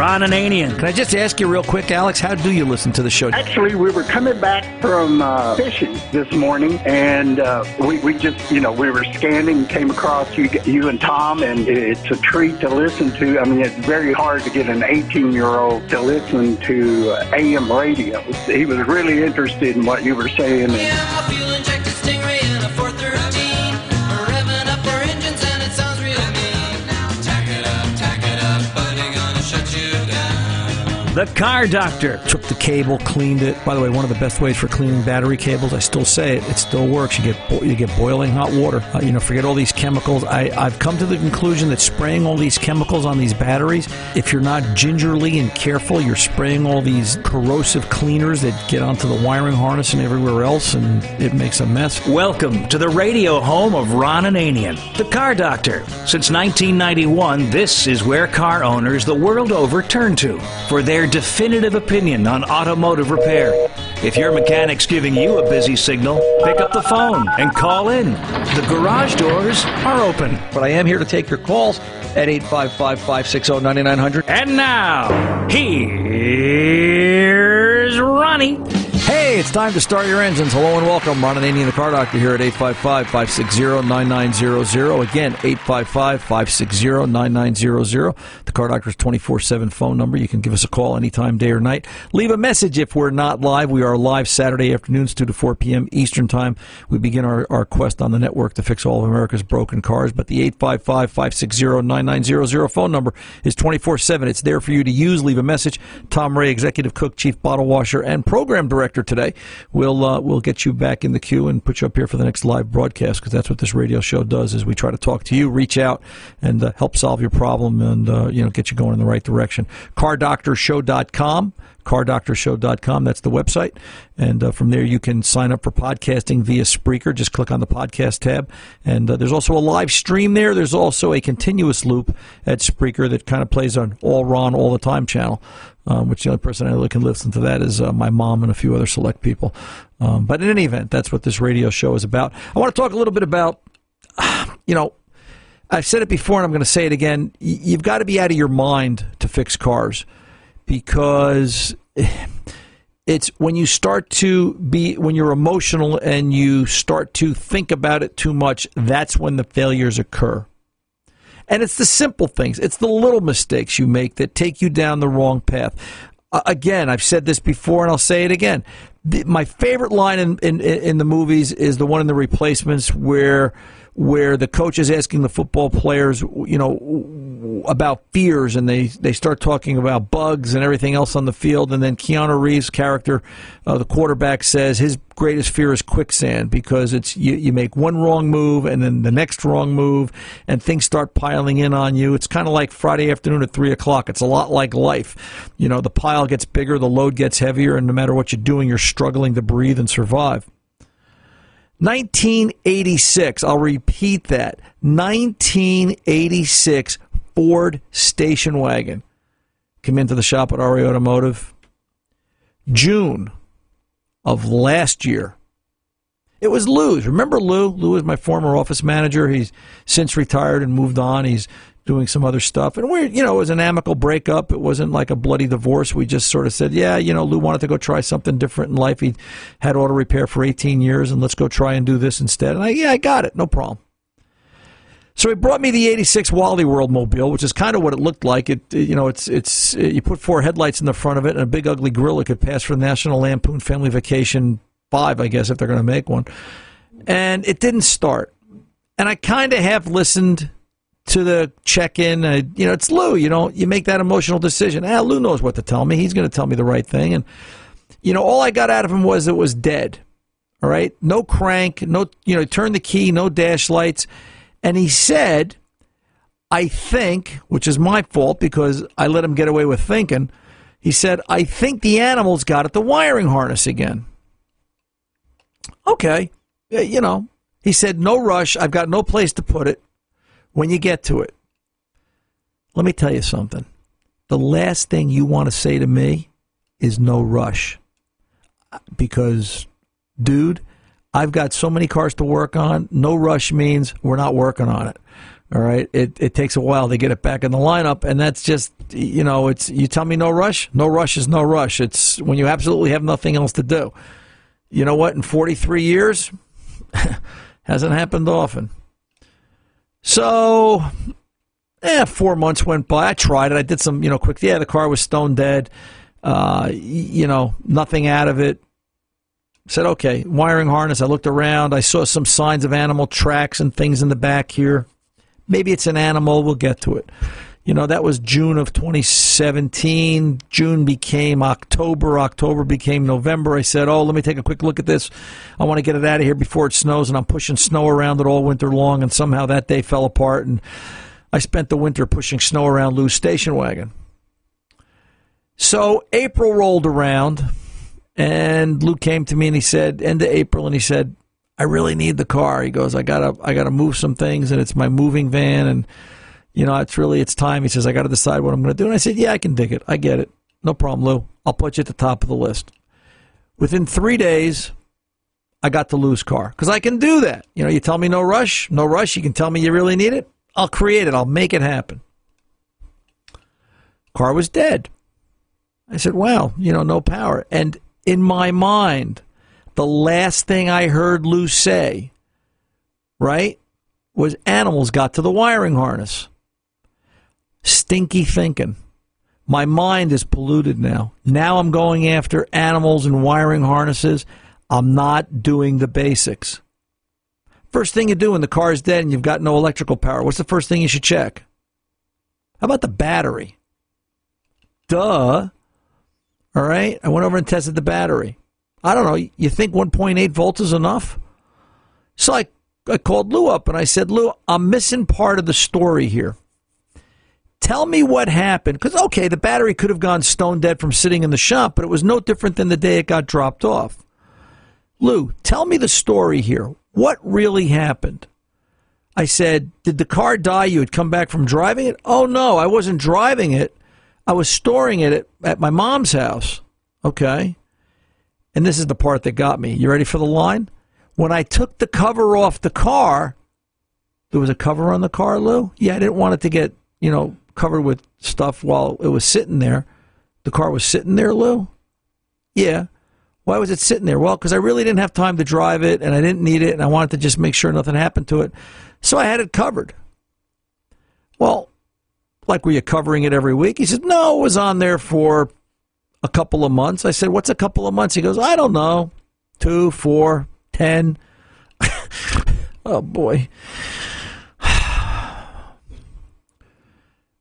Ron Ananian. Can I just ask you real quick, Alex, how do you listen to the show? Actually, we were coming back from uh, fishing this morning, and uh, we, we just, you know, we were scanning, came across you, you and Tom, and it's a treat to listen to. I mean, it's very hard to get an 18 year old to listen to uh, AM radio. He was really interested in what you were saying. And, The Car Doctor. Took the cable, cleaned it. By the way, one of the best ways for cleaning battery cables, I still say it, it still works. You get bo- you get boiling hot water. Uh, you know, forget all these chemicals. I, I've come to the conclusion that spraying all these chemicals on these batteries, if you're not gingerly and careful, you're spraying all these corrosive cleaners that get onto the wiring harness and everywhere else, and it makes a mess. Welcome to the radio home of Ron Ananian, the Car Doctor. Since 1991, this is where car owners the world over turn to for their definitive opinion on automotive repair. If your mechanic's giving you a busy signal, pick up the phone and call in. The garage doors are open. But I am here to take your calls at 855 560 9900. And now, here's Ronnie. It's time to start your engines. Hello and welcome. Ron Ananian and the Car Doctor here at 855-560-9900. Again, 855-560-9900. The Car Doctor's 24-7 phone number. You can give us a call anytime, day or night. Leave a message if we're not live. We are live Saturday afternoons, 2 to 4 p.m. Eastern Time. We begin our, our quest on the network to fix all of America's broken cars. But the 855-560-9900 phone number is 24-7. It's there for you to use. Leave a message. Tom Ray, Executive Cook, Chief Bottle Washer, and Program Director today. We'll uh, we'll get you back in the queue and put you up here for the next live broadcast because that's what this radio show does. Is we try to talk to you, reach out, and uh, help solve your problem, and uh, you know get you going in the right direction. CarDoctorShow.com cardoctorshow.com. That's the website. And uh, from there, you can sign up for podcasting via Spreaker. Just click on the podcast tab. And uh, there's also a live stream there. There's also a continuous loop at Spreaker that kind of plays on All Ron All the Time channel, um, which the only person I really can listen to that is uh, my mom and a few other select people. Um, but in any event, that's what this radio show is about. I want to talk a little bit about, you know, I've said it before and I'm going to say it again. You've got to be out of your mind to fix cars because it's when you start to be when you're emotional and you start to think about it too much that's when the failures occur. And it's the simple things. It's the little mistakes you make that take you down the wrong path. Again i've said this before and i'll say it again. My favorite line in, in in the movies is the one in the replacements where where the coach is asking the football players, you know, about fears, and they, they start talking about bugs and everything else on the field, and then Keanu Reeves' character, uh, the quarterback, says his greatest fear is quicksand because it's you, you make one wrong move and then the next wrong move, and things start piling in on you. It's kind of like Friday afternoon at three o'clock. It's a lot like life. You know, the pile gets bigger, the load gets heavier, and no matter what you're doing, you're struggling to breathe and survive. 1986, I'll repeat that. 1986 Ford station wagon. Come into the shop at RA Automotive. June of last year. It was Lou's. Remember Lou? Lou is my former office manager. He's since retired and moved on. He's doing some other stuff. And we're, you know, it was an amicable breakup. It wasn't like a bloody divorce. We just sort of said, yeah, you know, Lou wanted to go try something different in life. He had auto repair for 18 years and let's go try and do this instead. And I, yeah, I got it. No problem. So he brought me the 86 Wally World Mobile, which is kind of what it looked like. It, you know, it's, it's, you put four headlights in the front of it and a big ugly grill. It could pass for the National Lampoon Family Vacation 5, I guess, if they're going to make one. And it didn't start. And I kind of half listened to the check-in. Uh, you know, it's Lou. You know, you make that emotional decision. Ah, Lou knows what to tell me. He's going to tell me the right thing. And you know, all I got out of him was it was dead. All right, no crank, no. You know, turn the key, no dash lights. And he said, "I think," which is my fault because I let him get away with thinking. He said, "I think the animals got at the wiring harness again." Okay, you know, he said, "No rush. I've got no place to put it." when you get to it, let me tell you something. The last thing you want to say to me is no rush. Because, dude, I've got so many cars to work on. No rush means we're not working on it. All right, it it takes a while to get it back in the lineup, and that's just you know, it's you tell me no rush, no rush is no rush. It's when you absolutely have nothing else to do. You know what? In 43 years, hasn't happened often. So, eh, four months went by. I tried it. I did some, you know, quick. Yeah, the car was stone dead. Uh, you know, nothing out of it. Said okay, wiring harness. I looked around. I saw some signs of animal tracks and things in the back here. Maybe it's an animal. We'll get to it. You know, that was June of 2017. June became October. October became November. I said, oh, let me take a quick look at this. I want to get it out of here before it snows. And I'm pushing snow around it all winter long. And somehow that day fell apart. And I spent the winter pushing snow around Lou's station wagon. So April rolled around. And Lou came to me and he said, end of April, and he said, I really need the car. He goes, I gotta, I gotta move some things, and it's my moving van, and you know, it's really, it's time. He says, I got to decide what I'm to do. And I said, Yeah, I can dig it. I get it. No problem, Lou. I'll put you at the top of the list. Within three days, I got the loose car because I can do that. You know, you tell me no rush, no rush. You can tell me you really need it. I'll create it. I'll make it happen. Car was dead. I said, Wow, you know, no power. And in my mind, the last thing I heard Lou say, right, was animals got to the wiring harness. Stinky thinking. My mind is polluted now. Now I'm going after animals and wiring harnesses. I'm not doing the basics. First thing you do when the car is dead and you've got no electrical power, what's the first thing you should check? How about the battery? Duh. All right. I went over and tested the battery. I don't know. You think 1.8 volts is enough? So I, I called Lou up and I said, Lou, I'm missing part of the story here. Tell me what happened. Because, okay, the battery could have gone stone dead from sitting in the shop, but it was no different than the day it got dropped off. Lou, tell me the story here. What really happened? I said, Did the car die? You had come back from driving it? Oh, no, I wasn't driving it. I was storing it at, at my mom's house. Okay. And this is the part that got me. You ready for the line? When I took the cover off the car, there was a cover on the car, Lou. Yeah, I didn't want it to get, you know, covered with stuff while it was sitting there. The car was sitting there, Lou? Yeah. Why was it sitting there? Well, because I really didn't have time to drive it and I didn't need it and I wanted to just make sure nothing happened to it. So I had it covered. Well, like, were you covering it every week? He said, no, it was on there for a couple of months. I said, what's a couple of months? He goes, I don't know. Two, four, ten. oh, boy.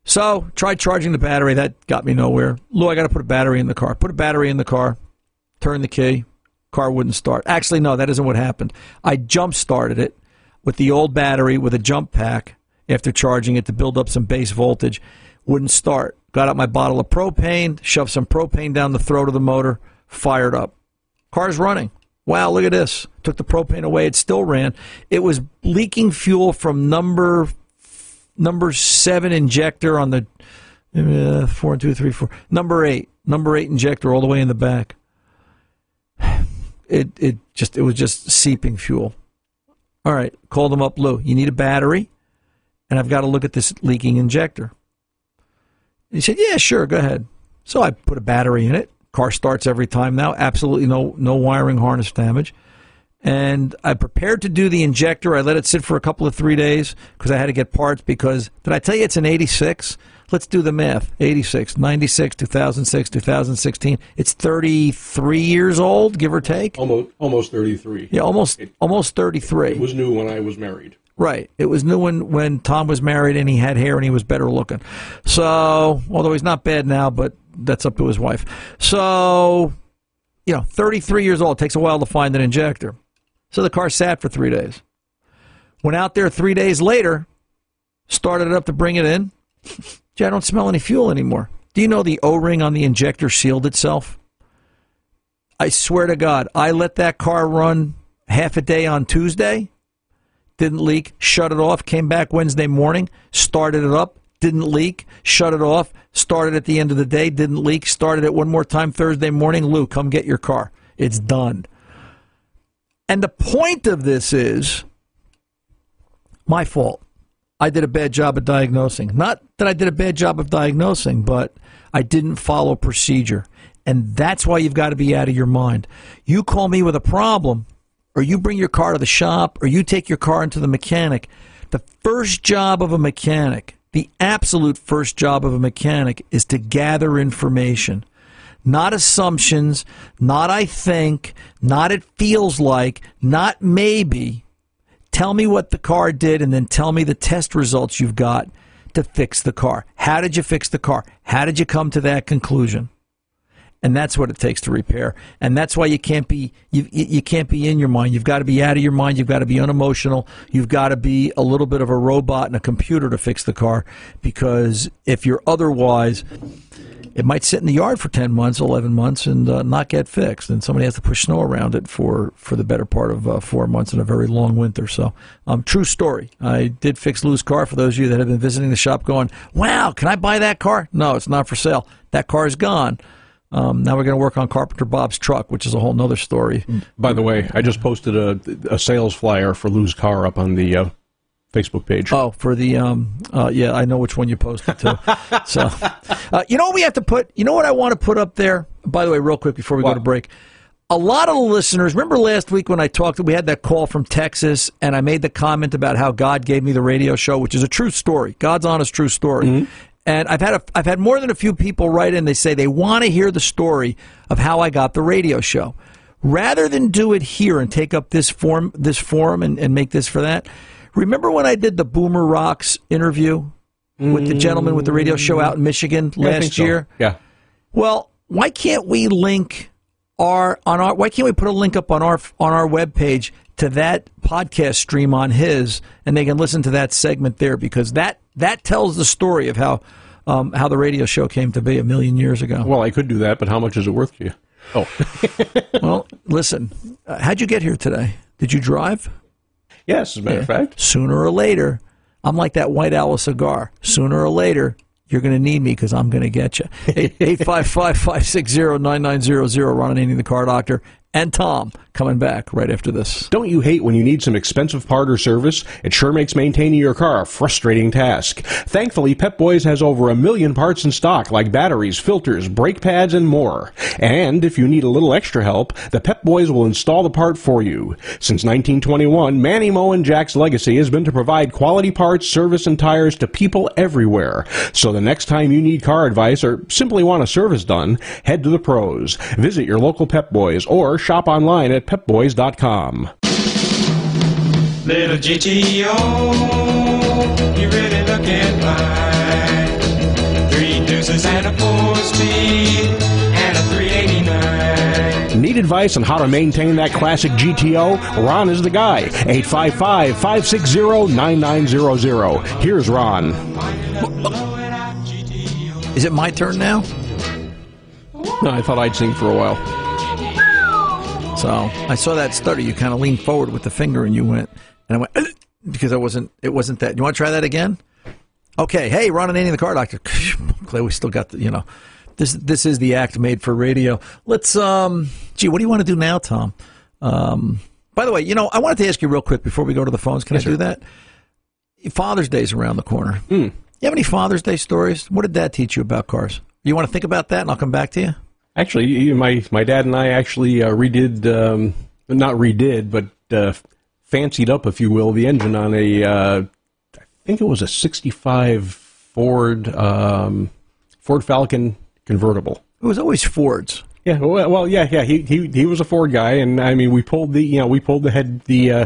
So, tried charging the battery. That got me nowhere. Lou, I got to put a battery in the car. Put a battery in the car. Turn the key. Car wouldn't start. Actually, no, that isn't what happened. I jump started it with the old battery with a jump pack after charging it to build up some base voltage. Wouldn't start. Got out my bottle of propane, shoved some propane down the throat of the motor, fired up. Car's running. Wow, look at this. Took the propane away. It still ran. It was leaking fuel from number number seven injector on the uh, four, two, three, four. Number eight, number eight injector all the way in the back. It it just it was just seeping fuel. All right, call them up, Lou. You need a battery, and I've got to look at this leaking injector. He said, "Yeah, sure, go ahead." So I put a battery in it. Car starts every time now. Absolutely no no wiring harness damage and I prepared to do the injector. I let it sit for a couple of three days because I had to get parts. Because did I tell you it's an 86? Let's do the math 86, 96, 2006, 2016. It's 33 years old, give or take. Almost, almost 33. Yeah, almost, it, almost 33. It was new when I was married. Right. It was new when, when Tom was married and he had hair and he was better looking. So, although he's not bad now, but that's up to his wife. So, you know, 33 years old. It takes a while to find an injector. So the car sat for three days. Went out there three days later, started it up to bring it in. Gee, I don't smell any fuel anymore. Do you know the O ring on the injector sealed itself? I swear to God, I let that car run half a day on Tuesday, didn't leak, shut it off, came back Wednesday morning, started it up, didn't leak, shut it off, started at the end of the day, didn't leak, started it one more time Thursday morning. Lou, come get your car. It's done. And the point of this is my fault. I did a bad job of diagnosing. Not that I did a bad job of diagnosing, but I didn't follow procedure. And that's why you've got to be out of your mind. You call me with a problem, or you bring your car to the shop, or you take your car into the mechanic. The first job of a mechanic, the absolute first job of a mechanic, is to gather information. Not assumptions, not I think, not it feels like, not maybe. Tell me what the car did and then tell me the test results you've got to fix the car. How did you fix the car? How did you come to that conclusion? And that's what it takes to repair. And that's why you can't be you you can't be in your mind. You've got to be out of your mind. You've got to be unemotional. You've got to be a little bit of a robot and a computer to fix the car. Because if you're otherwise, it might sit in the yard for ten months, eleven months, and uh, not get fixed. And somebody has to push snow around it for for the better part of uh, four months in a very long winter. So, um, true story. I did fix Lou's car. For those of you that have been visiting the shop, going, "Wow, can I buy that car?" No, it's not for sale. That car is gone. Um, now we're going to work on Carpenter Bob's truck, which is a whole nother story. By the way, I just posted a, a sales flyer for Lou's car up on the uh, Facebook page. Oh, for the um, uh, yeah, I know which one you posted to. so, uh, you know what we have to put? You know what I want to put up there? By the way, real quick before we go to break. A lot of the listeners remember last week when I talked. We had that call from Texas, and I made the comment about how God gave me the radio show, which is a true story. God's honest, true story. And I've had a, I've had more than a few people write in. They say they want to hear the story of how I got the radio show. Rather than do it here and take up this form, this forum, and, and make this for that. Remember when I did the Boomer Rocks interview with the gentleman with the radio show out in Michigan Yeah, last so. year? Yeah. Well, why can't we link our on our why can't we put a link up on our on our webpage to that podcast stream on his and they can listen to that segment there because that that tells the story of how um, how the radio show came to be a million years ago. Well, I could do that, but how much is it worth to you? Oh, Well, listen, uh, how'd you get here today? Did you drive? yes. As a matter of fact, Sooner or later, I'm like that White Owl cigar. Sooner or later, you're going to need me because I'm going to get you. 855-560-9900, Ron Ananian, the car doctor, and Tom coming back right after this. Don't you hate when you need some expensive part or service? It sure makes maintaining your car a frustrating task. Thankfully, Pep Boys has over a million parts in stock, like batteries, filters, brake pads, and more. And if you need a little extra help, the Pep Boys will install the part for you. Since 1921, Manny Moe and Jack's legacy has been to provide quality parts, service, and tires to people everywhere. So the next time you need car advice or simply want a service done, head to the pros. Visit your local Pep Boys or shop online at pepboys.com. Little GTO, you really looking fine. Three deuces and a four speed and a 389. Need advice on how to maintain that classic GTO? Ron is the guy. 855 560 9900. Here's Ron. Is it my turn now? No, I thought I'd sing for a while. So I saw that stutter. You kind of leaned forward with the finger and you went, and I went, "Ugh," because I wasn't, it wasn't that. You want to try that again? Okay. Hey, Ron Ananian, the car doctor. Glad we still got the, you know, this, this is the act made for radio. Let's, um, gee, what do you want to do now, Tom? Um, by the way, you know, I wanted to ask you real quick before we go to the phones. Can I do that? Father's Day's around the corner. You have any Father's Day stories? What did Dad teach you about cars? You want to think about that, and I'll come back to you. Actually, you- my, my dad and I actually uh, redid, um, not redid, but uh, fancied up, if you will, the engine on a, uh, I think it was a 65 Ford, um, Ford Falcon convertible. It was always Fords. Yeah, well, well, yeah, yeah. He he he was a Ford guy, and I mean, we pulled the you know we pulled the head the uh,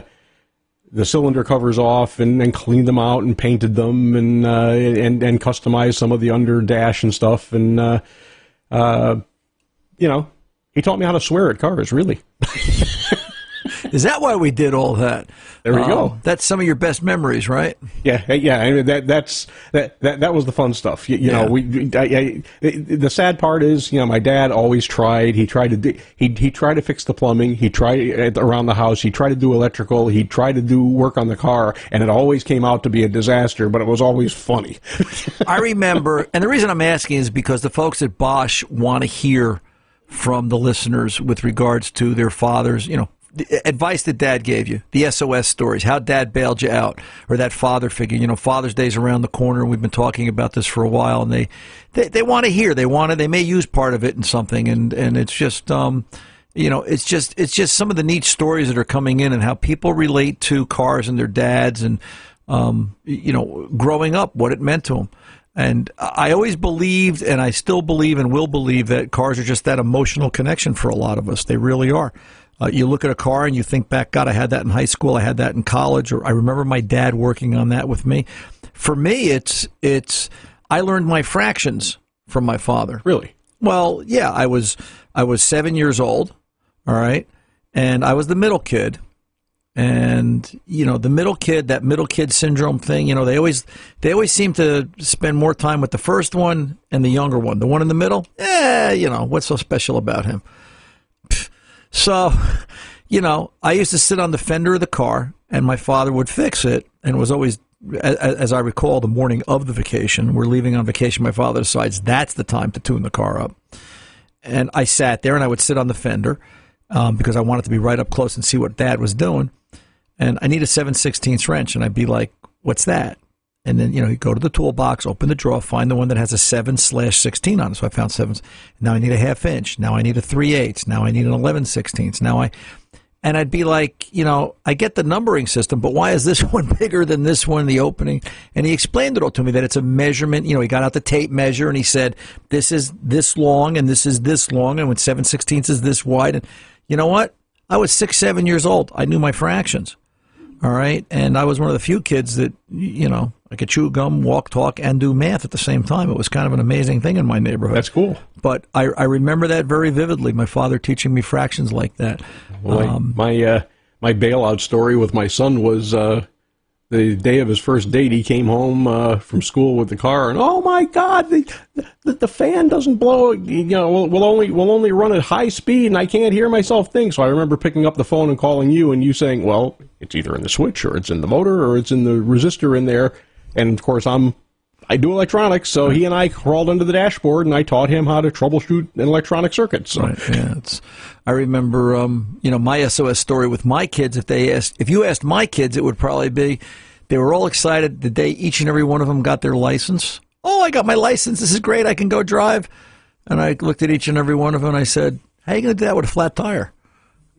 the cylinder covers off and, and cleaned them out and painted them and uh, and and customized some of the under dash and stuff, and uh, uh, you know, he taught me how to swear at cars. Really, Is that why we did all that? There we Um, go. That's some of your best memories, right? yeah, yeah. I mean, that that's that, that that was the fun stuff. You, you Yeah. know, we I, I, the sad part is, you know, my dad always tried. He tried to do, he he tried to fix the plumbing. He tried around the house. He tried to do electrical. He tried to do work on the car, and it always came out to be a disaster. But it was always funny. I remember, and the reason I'm asking is because the folks at Bosch want to hear from the listeners with regards to their fathers, you know, advice that dad gave you, the SOS stories, how dad bailed you out, or that father figure. You know, Father's Day's around the corner, and we've been talking about this for a while, and they they, they want to hear, they want to, they may use part of it in something, and and it's just. um you know, it's just it's just some of the neat stories that are coming in and how people relate to cars and their dads and um, you know, growing up, what it meant to them. And I always believed, and I still believe and will believe that cars are just that emotional connection for a lot of us. They really are. Uh, you look at a car and you think back, God, I had that in high school, I had that in college, or I remember my dad working on that with me. For me, it's it's I learned my fractions from my father. Really? Well, yeah, I was I was seven years old, all right, and I was the middle kid, and you know the middle kid, that middle kid syndrome thing. You know they always they always seem to spend more time with the first one and the younger one. The one in the middle, eh, you know what's so special about him? So, you know, I used to sit on the fender of the car, and my father would fix it, and it was always as I recall, the morning of the vacation, we're leaving on vacation. My father decides that's the time to tune the car up. And I sat there and I would sit on the fender um, because I wanted to be right up close and see what dad was doing. And I need a 7 16 wrench. And I'd be like, what's that? And then, you know, you go to the toolbox, open the drawer, find the one that has a 7 slash 16 on it. So I found sevens. Now I need a half inch. Now I need a 3 eighths. Now I need an 11 16ths. Now I, and I'd be like, you know, I get the numbering system, but why is this one bigger than this one, the opening? And he explained it all to me that it's a measurement. You know, he got out the tape measure and he said, this is this long and this is this long. And when 7 16ths is this wide. And you know what? I was six, seven years old. I knew my fractions. All right. And I was one of the few kids that, you know, I could chew gum, walk, talk, and do math at the same time. It was kind of an amazing thing in my neighborhood. That's cool. But I, I remember that very vividly. My father teaching me fractions like that. Well, Um, my uh, my bailout story with my son was uh, the day of his first date. He came home uh, from school with the car, and oh my God, the, the the fan doesn't blow. You know, will will only we'll only run at high speed, and I can't hear myself think. So I remember picking up the phone and calling you, and you saying, "Well, it's either in the switch, or it's in the motor, or it's in the resistor in there." And of course, I'm I do electronics, so he and I crawled under the dashboard, and I taught him how to troubleshoot an electronic circuit. So. Right. Yeah. I remember, um, you know, my SOS story with my kids. If they asked, if you asked my kids, it would probably be, they were all excited the day each and every one of them got their license. Oh, I got my license. This is great. I can go drive. And I looked at each and every one of them and I said, "How are you going to do that with a flat tire?"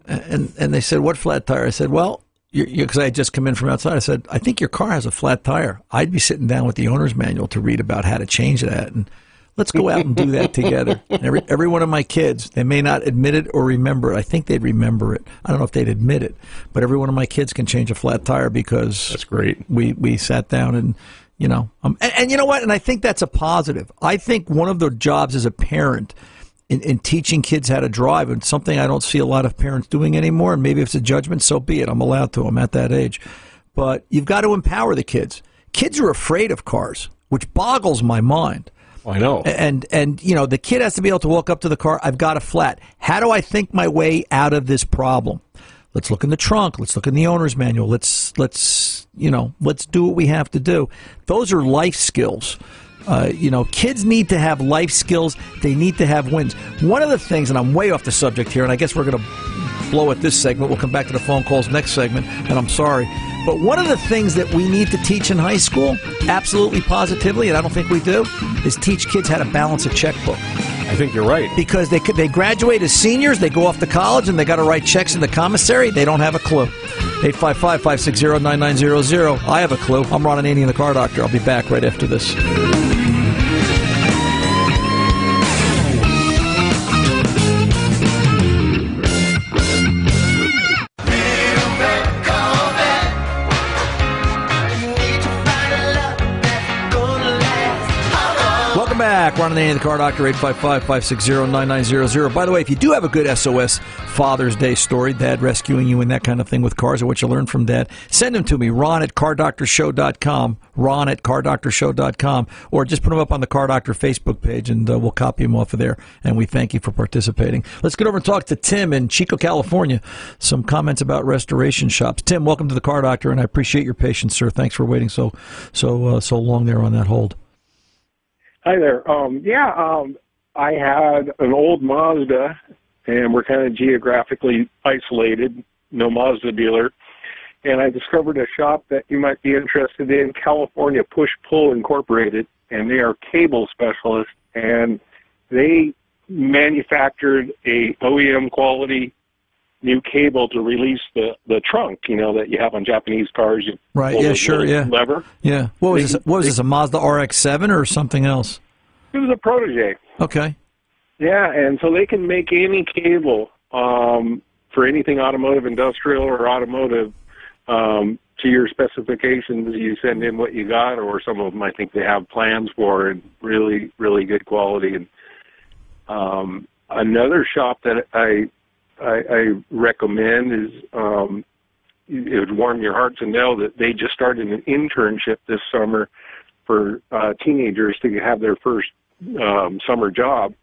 And and they said, "What flat tire?" I said, "Well." Because I had just come in from outside, I said, "I think your car has a flat tire." I'd be sitting down with the owner's manual to read about how to change that, and Let's go out and do that together. And every every one of my kids, they may not admit it or remember it. I think they'd remember it. I don't know if they'd admit it, but every one of my kids can change a flat tire because That's great. we we sat down and you know um, and, and you know what and i think that's a positive i think one of the jobs as a parent in, in teaching kids how to drive and something i don't see a lot of parents doing anymore and maybe if it's a judgment so be it. I'm allowed to. I'm at that age. But you've got to empower the kids. Kids are afraid of cars which boggles my mind. I know. and and you know the kid has to be able to walk up to the car. I've got a flat. How do i think my way out of this problem? Let's look in the trunk. Let's look in the owner's manual. Let's let's you know let's do what we have to do. Those are life skills uh, you know kids need to have life skills. They need to have wins. One of the things and i'm way off the subject here and i guess we're going to blow at this segment we'll come back to the phone calls next segment and i'm sorry but one of the things that we need to teach in high school absolutely positively and i don't think we do is teach kids how to balance a checkbook I think you're right. because they could, they graduate as seniors, they go off to college, and they got to write checks in the commissary. They don't have a clue. 855-560-9900. I have a clue. I'm Ron Ananian, the car doctor. I'll be back right after this. Welcome back. Ron Ananian, the car doctor, 855-560-9900. By the way, if you do have a good SOS Father's Day story, Dad rescuing you and that kind of thing with cars or what you learned from Dad, send them to me, ron at cardoctorshow.com, ron at cardoctorshow.com, or just put them up on the Car Doctor Facebook page and uh, we'll copy them off of there. And we thank you for participating. Let's get over and talk to Tim in Chico, California. Some comments about restoration shops. Tim, welcome to the Car Doctor, and I appreciate your patience, sir. Thanks for waiting so so uh, so long there on that hold. Hi there. Um, yeah, um, I had an old Mazda, and we're kind of geographically isolated no Mazda dealer, and I discovered a shop that you might be interested in, California Push Pull Incorporated, and they are cable specialists, and they manufactured a OEM quality new cable to release the the trunk, you know, that you have on Japanese cars. You Right, yeah, sure, yeah. Lever. Yeah. What was They- this? What was they- this? A Mazda RX-7 or something else? It was a protege. Okay. Yeah, and so they can make any cable um, for anything automotive, industrial, or automotive um, to your specifications. You send in what you got, or some of them I think they have plans for, and really, really good quality. And um, another shop that I I, I recommend is um, it would warm your heart to know that they just started an internship this summer for uh, teenagers to have their first um, summer job,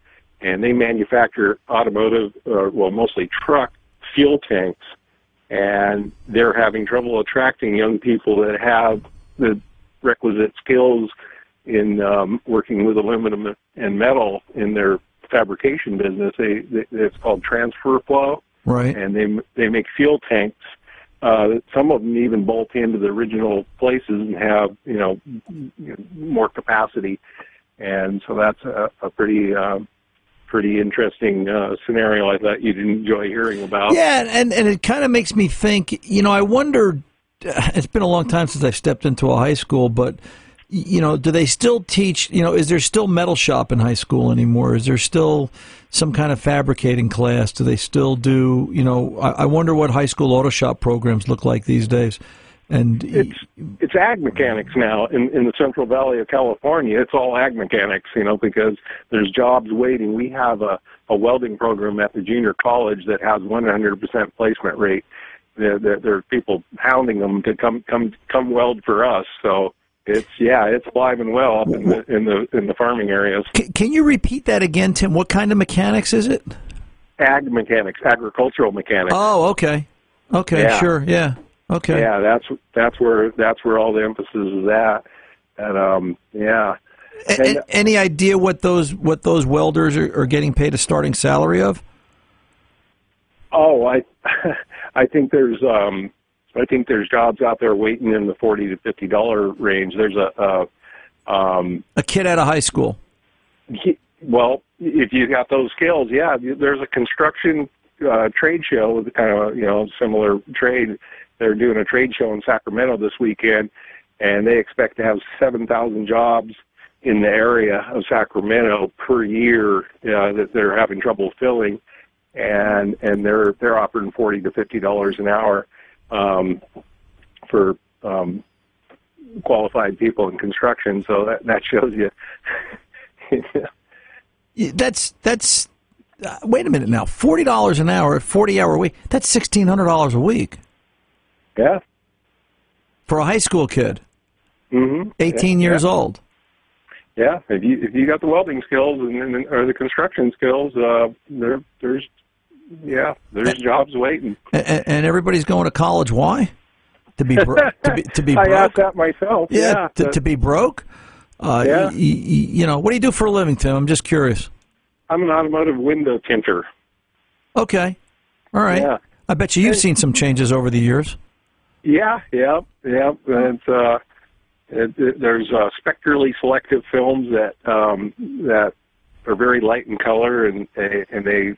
and they manufacture automotive, uh, well, mostly truck fuel tanks, and they're having trouble attracting young people that have the requisite skills in um, working with aluminum and metal in their fabrication business. They, they it's called transfer flow Right. and they they make fuel tanks. Uh, some of them even bolt into the original places and have you know more capacity, and so that's a, a pretty uh, pretty interesting uh, scenario. I thought you'd enjoy hearing about. Yeah, and and it kind of makes me think. You know, I wonder. It's been a long time since I've stepped into a high school, but you know, do they still teach? You know, is there still metal shop in high school anymore? Is there still some kind of fabricating class? Do they still do? You know, I, I wonder what high school auto shop programs look like these days. And It's it's ag mechanics now in in the Central Valley of California. It's all ag mechanics, you know, because there's jobs waiting. We have a a welding program at the junior college that has 100% placement rate. There, there, there are people hounding them to come come come weld for us. So it's yeah, it's alive and well up in the in the in the farming areas. C- can you repeat that again, Tim? What kind of mechanics is it? Ag mechanics, agricultural mechanics. Oh, okay, okay, Yeah. sure, yeah, okay. Yeah, that's that's where that's where all the emphasis is at. And um, yeah. And- any idea what those what those welders are, are getting paid a starting salary of? Oh, I I think there's um I think there's jobs out there waiting in the forty to fifty dollar range. There's a, a um A kid out of high school. he- well, if you've got those skills, yeah, there's a construction uh, trade show with kind of you know similar trade. They're doing a trade show in Sacramento this weekend, and they expect to have seven thousand jobs in the area of Sacramento per year uh, that they're having trouble filling, and and they're they're offering forty to fifty dollars an hour um, for um, qualified people in construction. So that that shows you. Y- That's that's. Uh, wait a minute now. Forty dollars an hour, forty hour week. That's sixteen hundred dollars a week yeah. for a high school kid, Mm-hmm. eighteen yeah, years yeah. old. Yeah, if you if you got the welding skills and, and or the construction skills, uh, there there's yeah, there's jobs waiting. And, and everybody's going to college. Why? To be bro- to be to be I broke. asked that myself. yeah, Yeah, to, but to be broke. Uh, Yeah. y- y- you know, what do you do for a living, Tim? I'm just curious. I'm an automotive window tinter. Okay, all right. Yeah. I bet you you've seen some changes over the years. Yeah, yeah, yeah. It's uh, it, it, there's uh, spectrally selective films that um, that are very light in color, and and they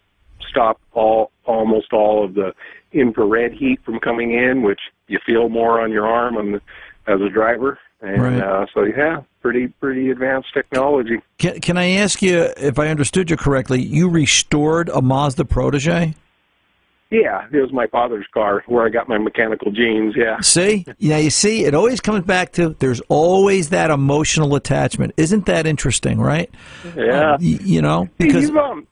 stop all almost all of the infrared heat from coming in, which you feel more on your arm on the, as a driver. And Right. uh, so, yeah, pretty pretty advanced technology. Can, can I ask you if I understood you correctly? You restored a Mazda Protege. Yeah, it was my father's car where I got my mechanical genes. Yeah. See, yeah, you see, it always comes back to there's always that emotional attachment. Isn't that interesting, right? Yeah. Uh, y- you know, because you've um,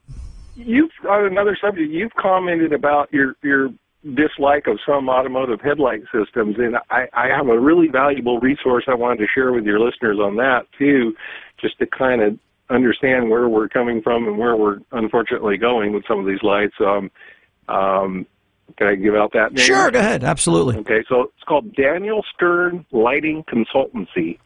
you've on another subject. You've commented about your your dislike of some automotive headlight systems, and I, I have a really valuable resource I wanted to share with your listeners on that too, just to kind of understand where we're coming from and where we're unfortunately going with some of these lights. Um, um, can I give out that name? sure, go ahead, absolutely. Okay, so it's called Daniel Stern Lighting Consultancy.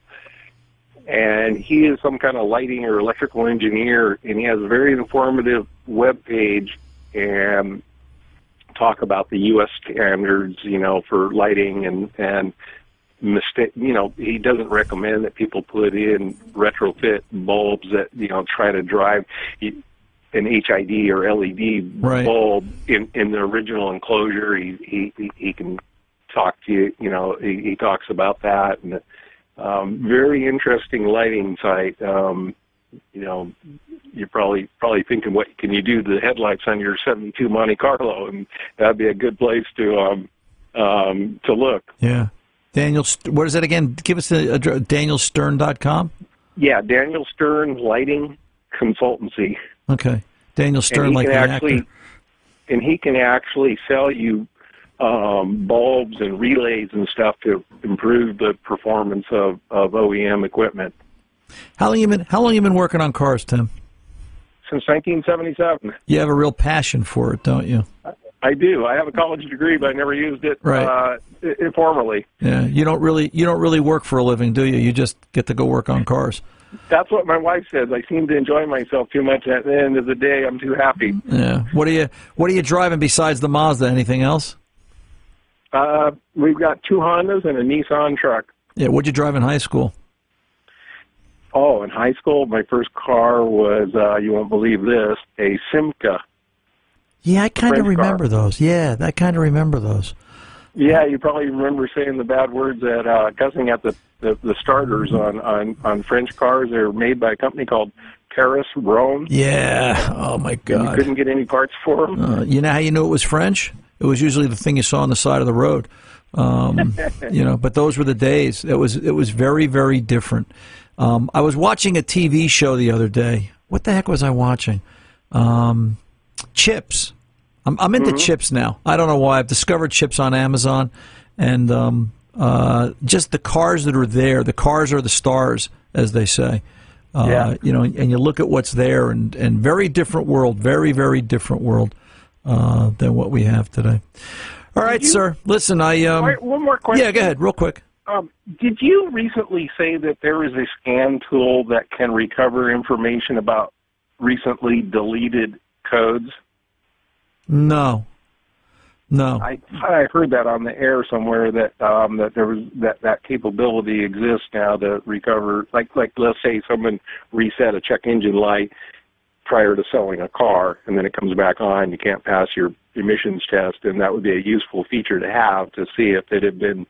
And he is some kind of lighting or electrical engineer, and he has a very informative web page and talk about the U.S. standards, you know, for lighting and and mistake. You know, he doesn't recommend that people put in retrofit bulbs that you know try to drive an HID or LED Right. bulb in in the original enclosure. He he he- can talk to you. You know, he, he talks about that and. Um, very interesting lighting site. Um, you know, you're probably probably thinking, what can you do to the headlights on your '72 Monte Carlo? And that'd be a good place to um, um, to look. Yeah. Daniel, what is that again? Give us the address, danielstern.com. Yeah, Daniel Stern Lighting Consultancy. Okay. Daniel Stern, and he like can the actually, actor. and he can actually sell you um, bulbs and relays and stuff to improve the performance of, of OEM equipment. How long you been How long you been working on cars, Tim? Since 1977, You have a real passion for it, don't you? I do. I have a college degree, but I never used it Right. uh, informally. Yeah. You don't really You don't really work for a living, do you? You just get to go work on cars. That's what my wife says. I seem to enjoy myself too much. At the end of the day, I'm too happy. Yeah. What are you What are you driving besides the Mazda? Anything else? Uh, we've got two Hondas and a Nissan truck. Yeah. What'd you drive in high school? Oh, in high school, my first car was, uh, you won't believe this, a Simca. Yeah, I kind of French car. remember those. Yeah, I kind of remember those. Yeah, you probably remember saying the bad words at uh, cussing at the, the the starters on on on French cars. They're made by a company called Paris-Rhône. Yeah. Oh my god. You couldn't get any parts for them. Uh, you know how you knew it was French? It was usually the thing you saw on the side of the road. Um, you know, but those were the days. It was it was very very different. Um, I was watching a TV show the other day. What the heck was I watching? Um, chips. I'm, I'm into chips now. I don't know why. I've discovered chips on Amazon, and um, uh, just the cars that are there. The cars are the stars, as they say. Uh, Yeah. You know, and you look at what's there, and and very different world, very very different world uh, than what we have today. All right, you- sir. Listen, I um, right, one more question. yeah, go ahead, real quick. Um, did you recently say that there is a scan tool that can recover information about recently deleted codes? No, no. I thought I heard that on the air somewhere that um, that there was that that capability exists now to recover. Like like let's say someone reset a check engine light prior to selling a car, and then it comes back on. You can't pass your emissions test, and that would be a useful feature to have to see if it had been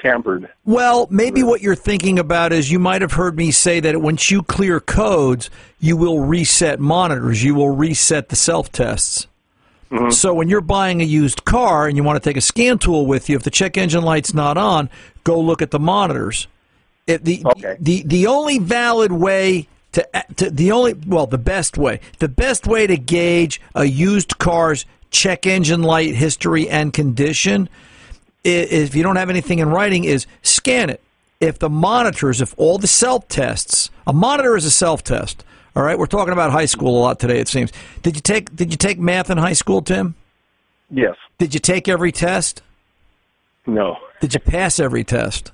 tampered. Well, maybe what you're thinking about is you might have heard me say that once you clear codes, you will reset monitors, you will reset the self tests. Mm-hmm. So when you're buying a used car and you want to take a scan tool with you, if the check engine light's not on, go look at the monitors. If the, Okay. the the only valid way to, uh, to the only well the best way the best way to gauge a used car's check engine light history and condition i- if you don't have anything in writing, is scan it. If the monitors, if all the self tests, a monitor is a self test. All right, we're talking about high school a lot today. It seems. Did you take Did you take math in high school, Tim? Yes. Did you take every test? No. Did you pass every test?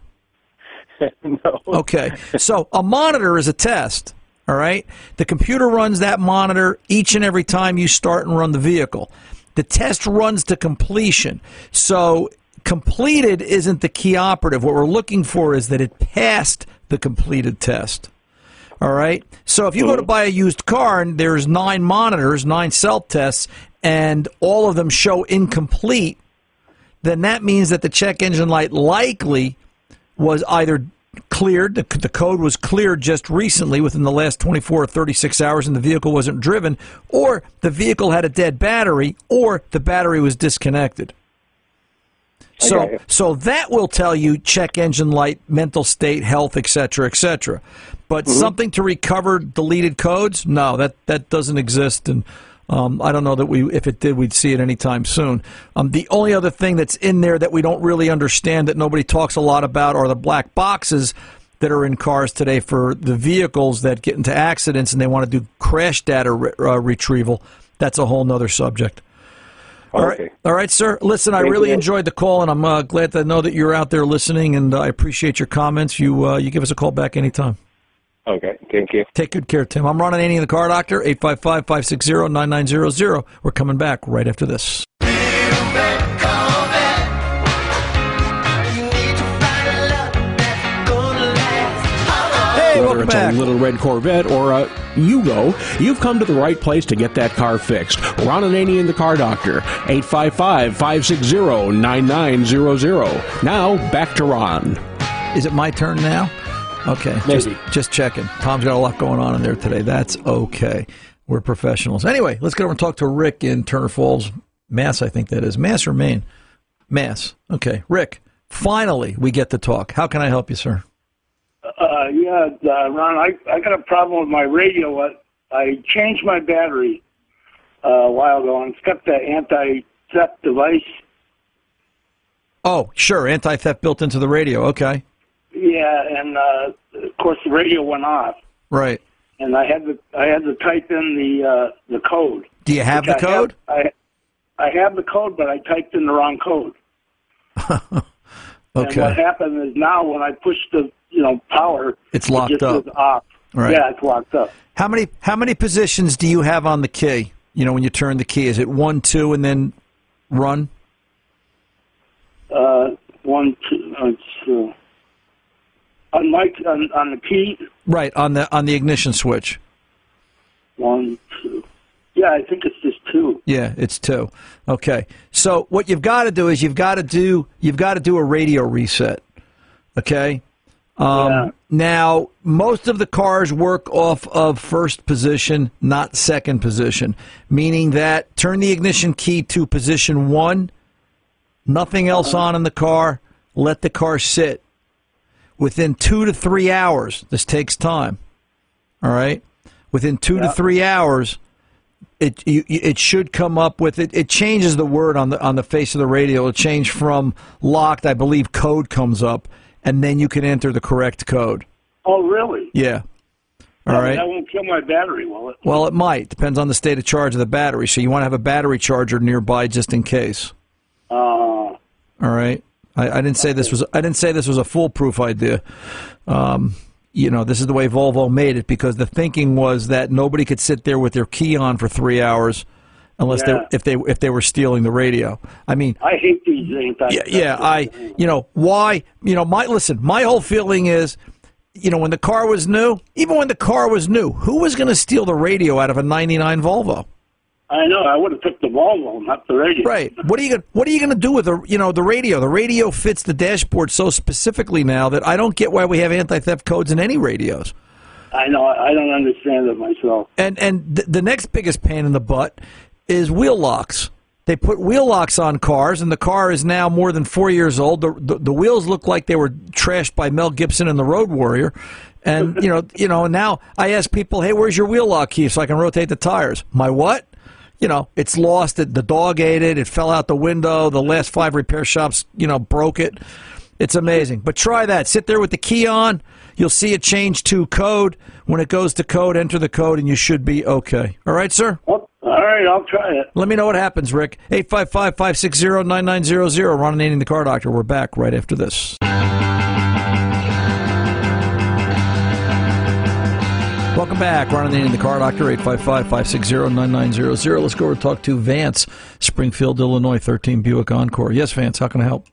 no. Okay. So a monitor is a test. All right. The computer runs that monitor each and every time you start and run the vehicle. The test runs to completion. So completed isn't the key operative. What we're looking for is that it passed the completed test. All right. So if you go to buy a used car and there's nine monitors, nine self tests, and all of them show incomplete, then that means that the check engine light likely was either cleared, the, the code was cleared just recently within the last 24 or 36 hours and the vehicle wasn't driven, or the vehicle had a dead battery, or the battery was disconnected. So, Okay. so that will tell you check engine light, mental state, health, etc., etc. But mm-hmm. something to recover deleted codes, no, that that doesn't exist, and um, I don't know that we, if it did, we'd see it anytime soon. Um, the only other thing that's in there that we don't really understand that nobody talks a lot about are the black boxes that are in cars today for the vehicles that get into accidents and they want to do crash data re- uh, retrieval. That's a whole nother subject. All right, Okay. all right, sir. Listen, I really you. enjoyed the call, and I'm uh, glad to know that you're out there listening, and uh, I appreciate your comments. You uh, you give us a call back anytime. Okay, thank you. Take good care, Tim. I'm Ron in the car doctor, 855-560-9900. We're coming back right after this. whether it's back. a little red Corvette or a Yugo, you've come to the right place to get that car fixed. Ron Ananian and the Car Doctor, 855-560-9900. Now, back to Ron. Is it my turn now? Okay, just, Maybe. just checking. Tom's got a lot going on in there today. That's okay. We're professionals. Anyway, let's get over and talk to Rick in Turner Falls, Mass. I think that is Mass or Maine. Mass. Okay, Rick. Finally, we get to talk. How can I help you, sir? Uh, yeah, uh, Ron, I, I got a problem with my radio. I, I changed my battery uh, a while ago and it's got the anti-theft device. Oh, sure. Anti theft built into the radio. Okay. Yeah, and uh, of course the radio went off, Right. and I had to I had to type in the uh, the code. Do you have the I code? I I have the code, but I typed in the wrong code. Okay. And what happened is now when I push the you know power, It's it locked just up. off. Right. Yeah, it's locked up. How many how many positions do you have on the key? You know, when you turn the key, is it one, two, and then run? Uh, one, two, uh, uh, on my on, on the key, Right on the on the ignition switch. one, two. Yeah, I think it's just two. Yeah, it's two. Okay. So what you've got to do is you've got to do you've got to do a radio reset. Okay. Um, Yeah. Now, most of the cars work off of first position, not second position, meaning that turn the ignition key to position one, nothing else on in the car, let the car sit. Within two to three hours, this takes time. All right? Within two to three hours, it you, you- it should come up with it. It changes the word on the on the face of the radio. It'll change from locked, I believe, code comes up, and then you can enter the correct code. Oh, really? Yeah. All right. That won't kill my battery, will it? Well, it might. Depends on the state of charge of the battery. So you want to have a battery charger nearby just in case. Uh, All right. I, I didn't say this was. I didn't say this was a foolproof idea. Um, you know, this is the way Volvo made it because the thinking was that nobody could sit there with their key on for three hours, unless Yeah. they if they if they were stealing the radio. I mean, I hate these anti. yeah, yeah. I, you know, why? You know, my listen. My whole feeling is, you know, when the car was new, even when the car was new, who was going to steal the radio out of a '99 Volvo? I know. I would have took the Volvo, not the radio. Right. What are you going What are you going to do with the you know the radio? The radio fits the dashboard so specifically now that I don't get why we have anti theft codes in any radios. I know. I don't understand it myself. And and th- the next biggest pain in the butt is wheel locks. They put wheel locks on cars, and the car is now more than four years old. The, the, the wheels look like they were trashed by Mel Gibson in The Road Warrior. And you know, you know. Now I ask people, "Hey, where's your wheel lock key so I can rotate the tires?" My what? You know, it's lost. It, the dog ate it. It fell out the window. The last five repair shops, you know, broke it. It's amazing. But try that. Sit there with the key on. You'll see it change to code. When it goes to code, enter the code, and you should be okay. All right, sir? All right, I'll try it. Let me know what happens, Rick. 855 560 9900. Ron Ananian, the car doctor. We're back right after this. Welcome back. Ron Ananian, the car doctor. 855 560 9900. Let's go over and talk to Vance, Springfield, Illinois, 13 Buick Encore. Yes, Vance, how can I help?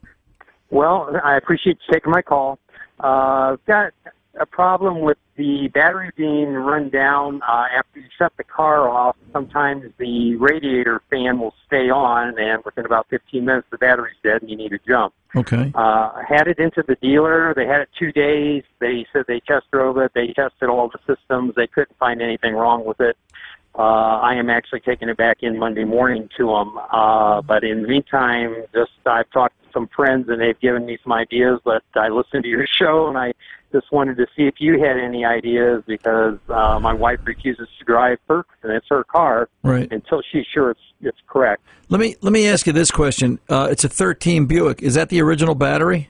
Well, I appreciate you taking my call. Uh, I've got a problem with the battery being run down uh, after you shut the car off. Sometimes the radiator fan will stay on, and within about 15 minutes, the battery's dead, and you need to jump. Okay. Uh, had it into the dealer. They had it two days. They said they test drove it. They tested all the systems. They couldn't find anything wrong with it. Uh, I am actually taking it back in Monday morning to them. Uh, but in the meantime, just I've talked to some friends and they've given me some ideas. But I listened to your show and I just wanted to see if you had any ideas because uh, my wife refuses to drive her and it's her car Right. until she's sure it's it's correct. Let me let me ask you this question. Uh, it's a 13 Buick. Is that the original battery?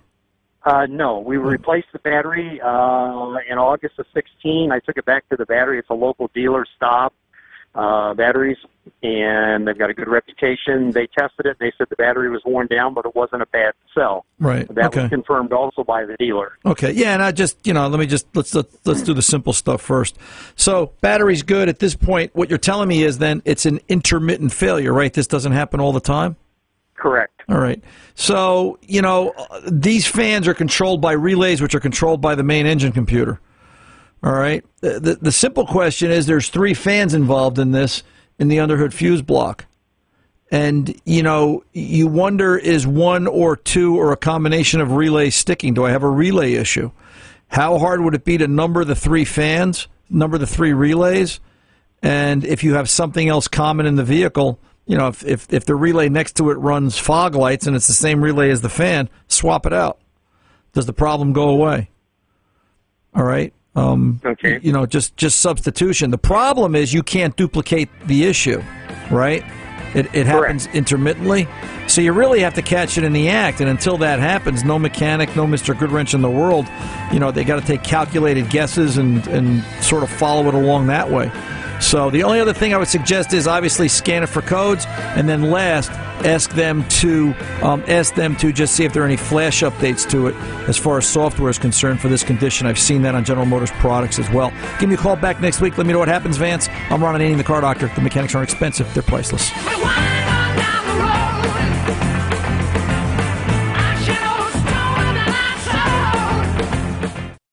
Uh, no, we replaced the battery uh, in August of 16. I took it back to the battery. It's a local dealer stop uh, batteries, and they've got a good reputation. They tested it. They said the battery was worn down, but it wasn't a bad cell. Right. That okay. was confirmed also by the dealer. Okay, yeah, and I just you know let me just let's let's, let's do the simple stuff first. So battery's good at this point. What you're telling me is then it's an intermittent failure, right? This doesn't happen all the time. Correct. All right. So you know these fans are controlled by relays, which are controlled by the main engine computer. All right. The, the, the simple question is there's three fans involved in this in the underhood fuse block. And, you know, you wonder is one or two or a combination of relays sticking? Do I have a relay issue? How hard would it be to number the three fans, number the three relays? And if you have something else common in the vehicle, you know, if, if, if the relay next to it runs fog lights and it's the same relay as the fan, swap it out. Does the problem go away? All right. Um, Okay. You know, just just substitution. The problem is you can't duplicate the issue, right? It, it happens intermittently, so you really have to catch it in the act. And until that happens, no mechanic, no Mister Goodwrench in the world, you know, they got to take calculated guesses and and sort of follow it along that way. So the only other thing I would suggest is obviously scan it for codes, and then last, ask them to um, ask them to just see if there are any flash updates to it as far as software is concerned for this condition. I've seen that on General Motors products as well. Give me a call back next week. Let me know what happens, Vance. I'm Ron Ananian, the car doctor. The mechanics aren't expensive; they're priceless.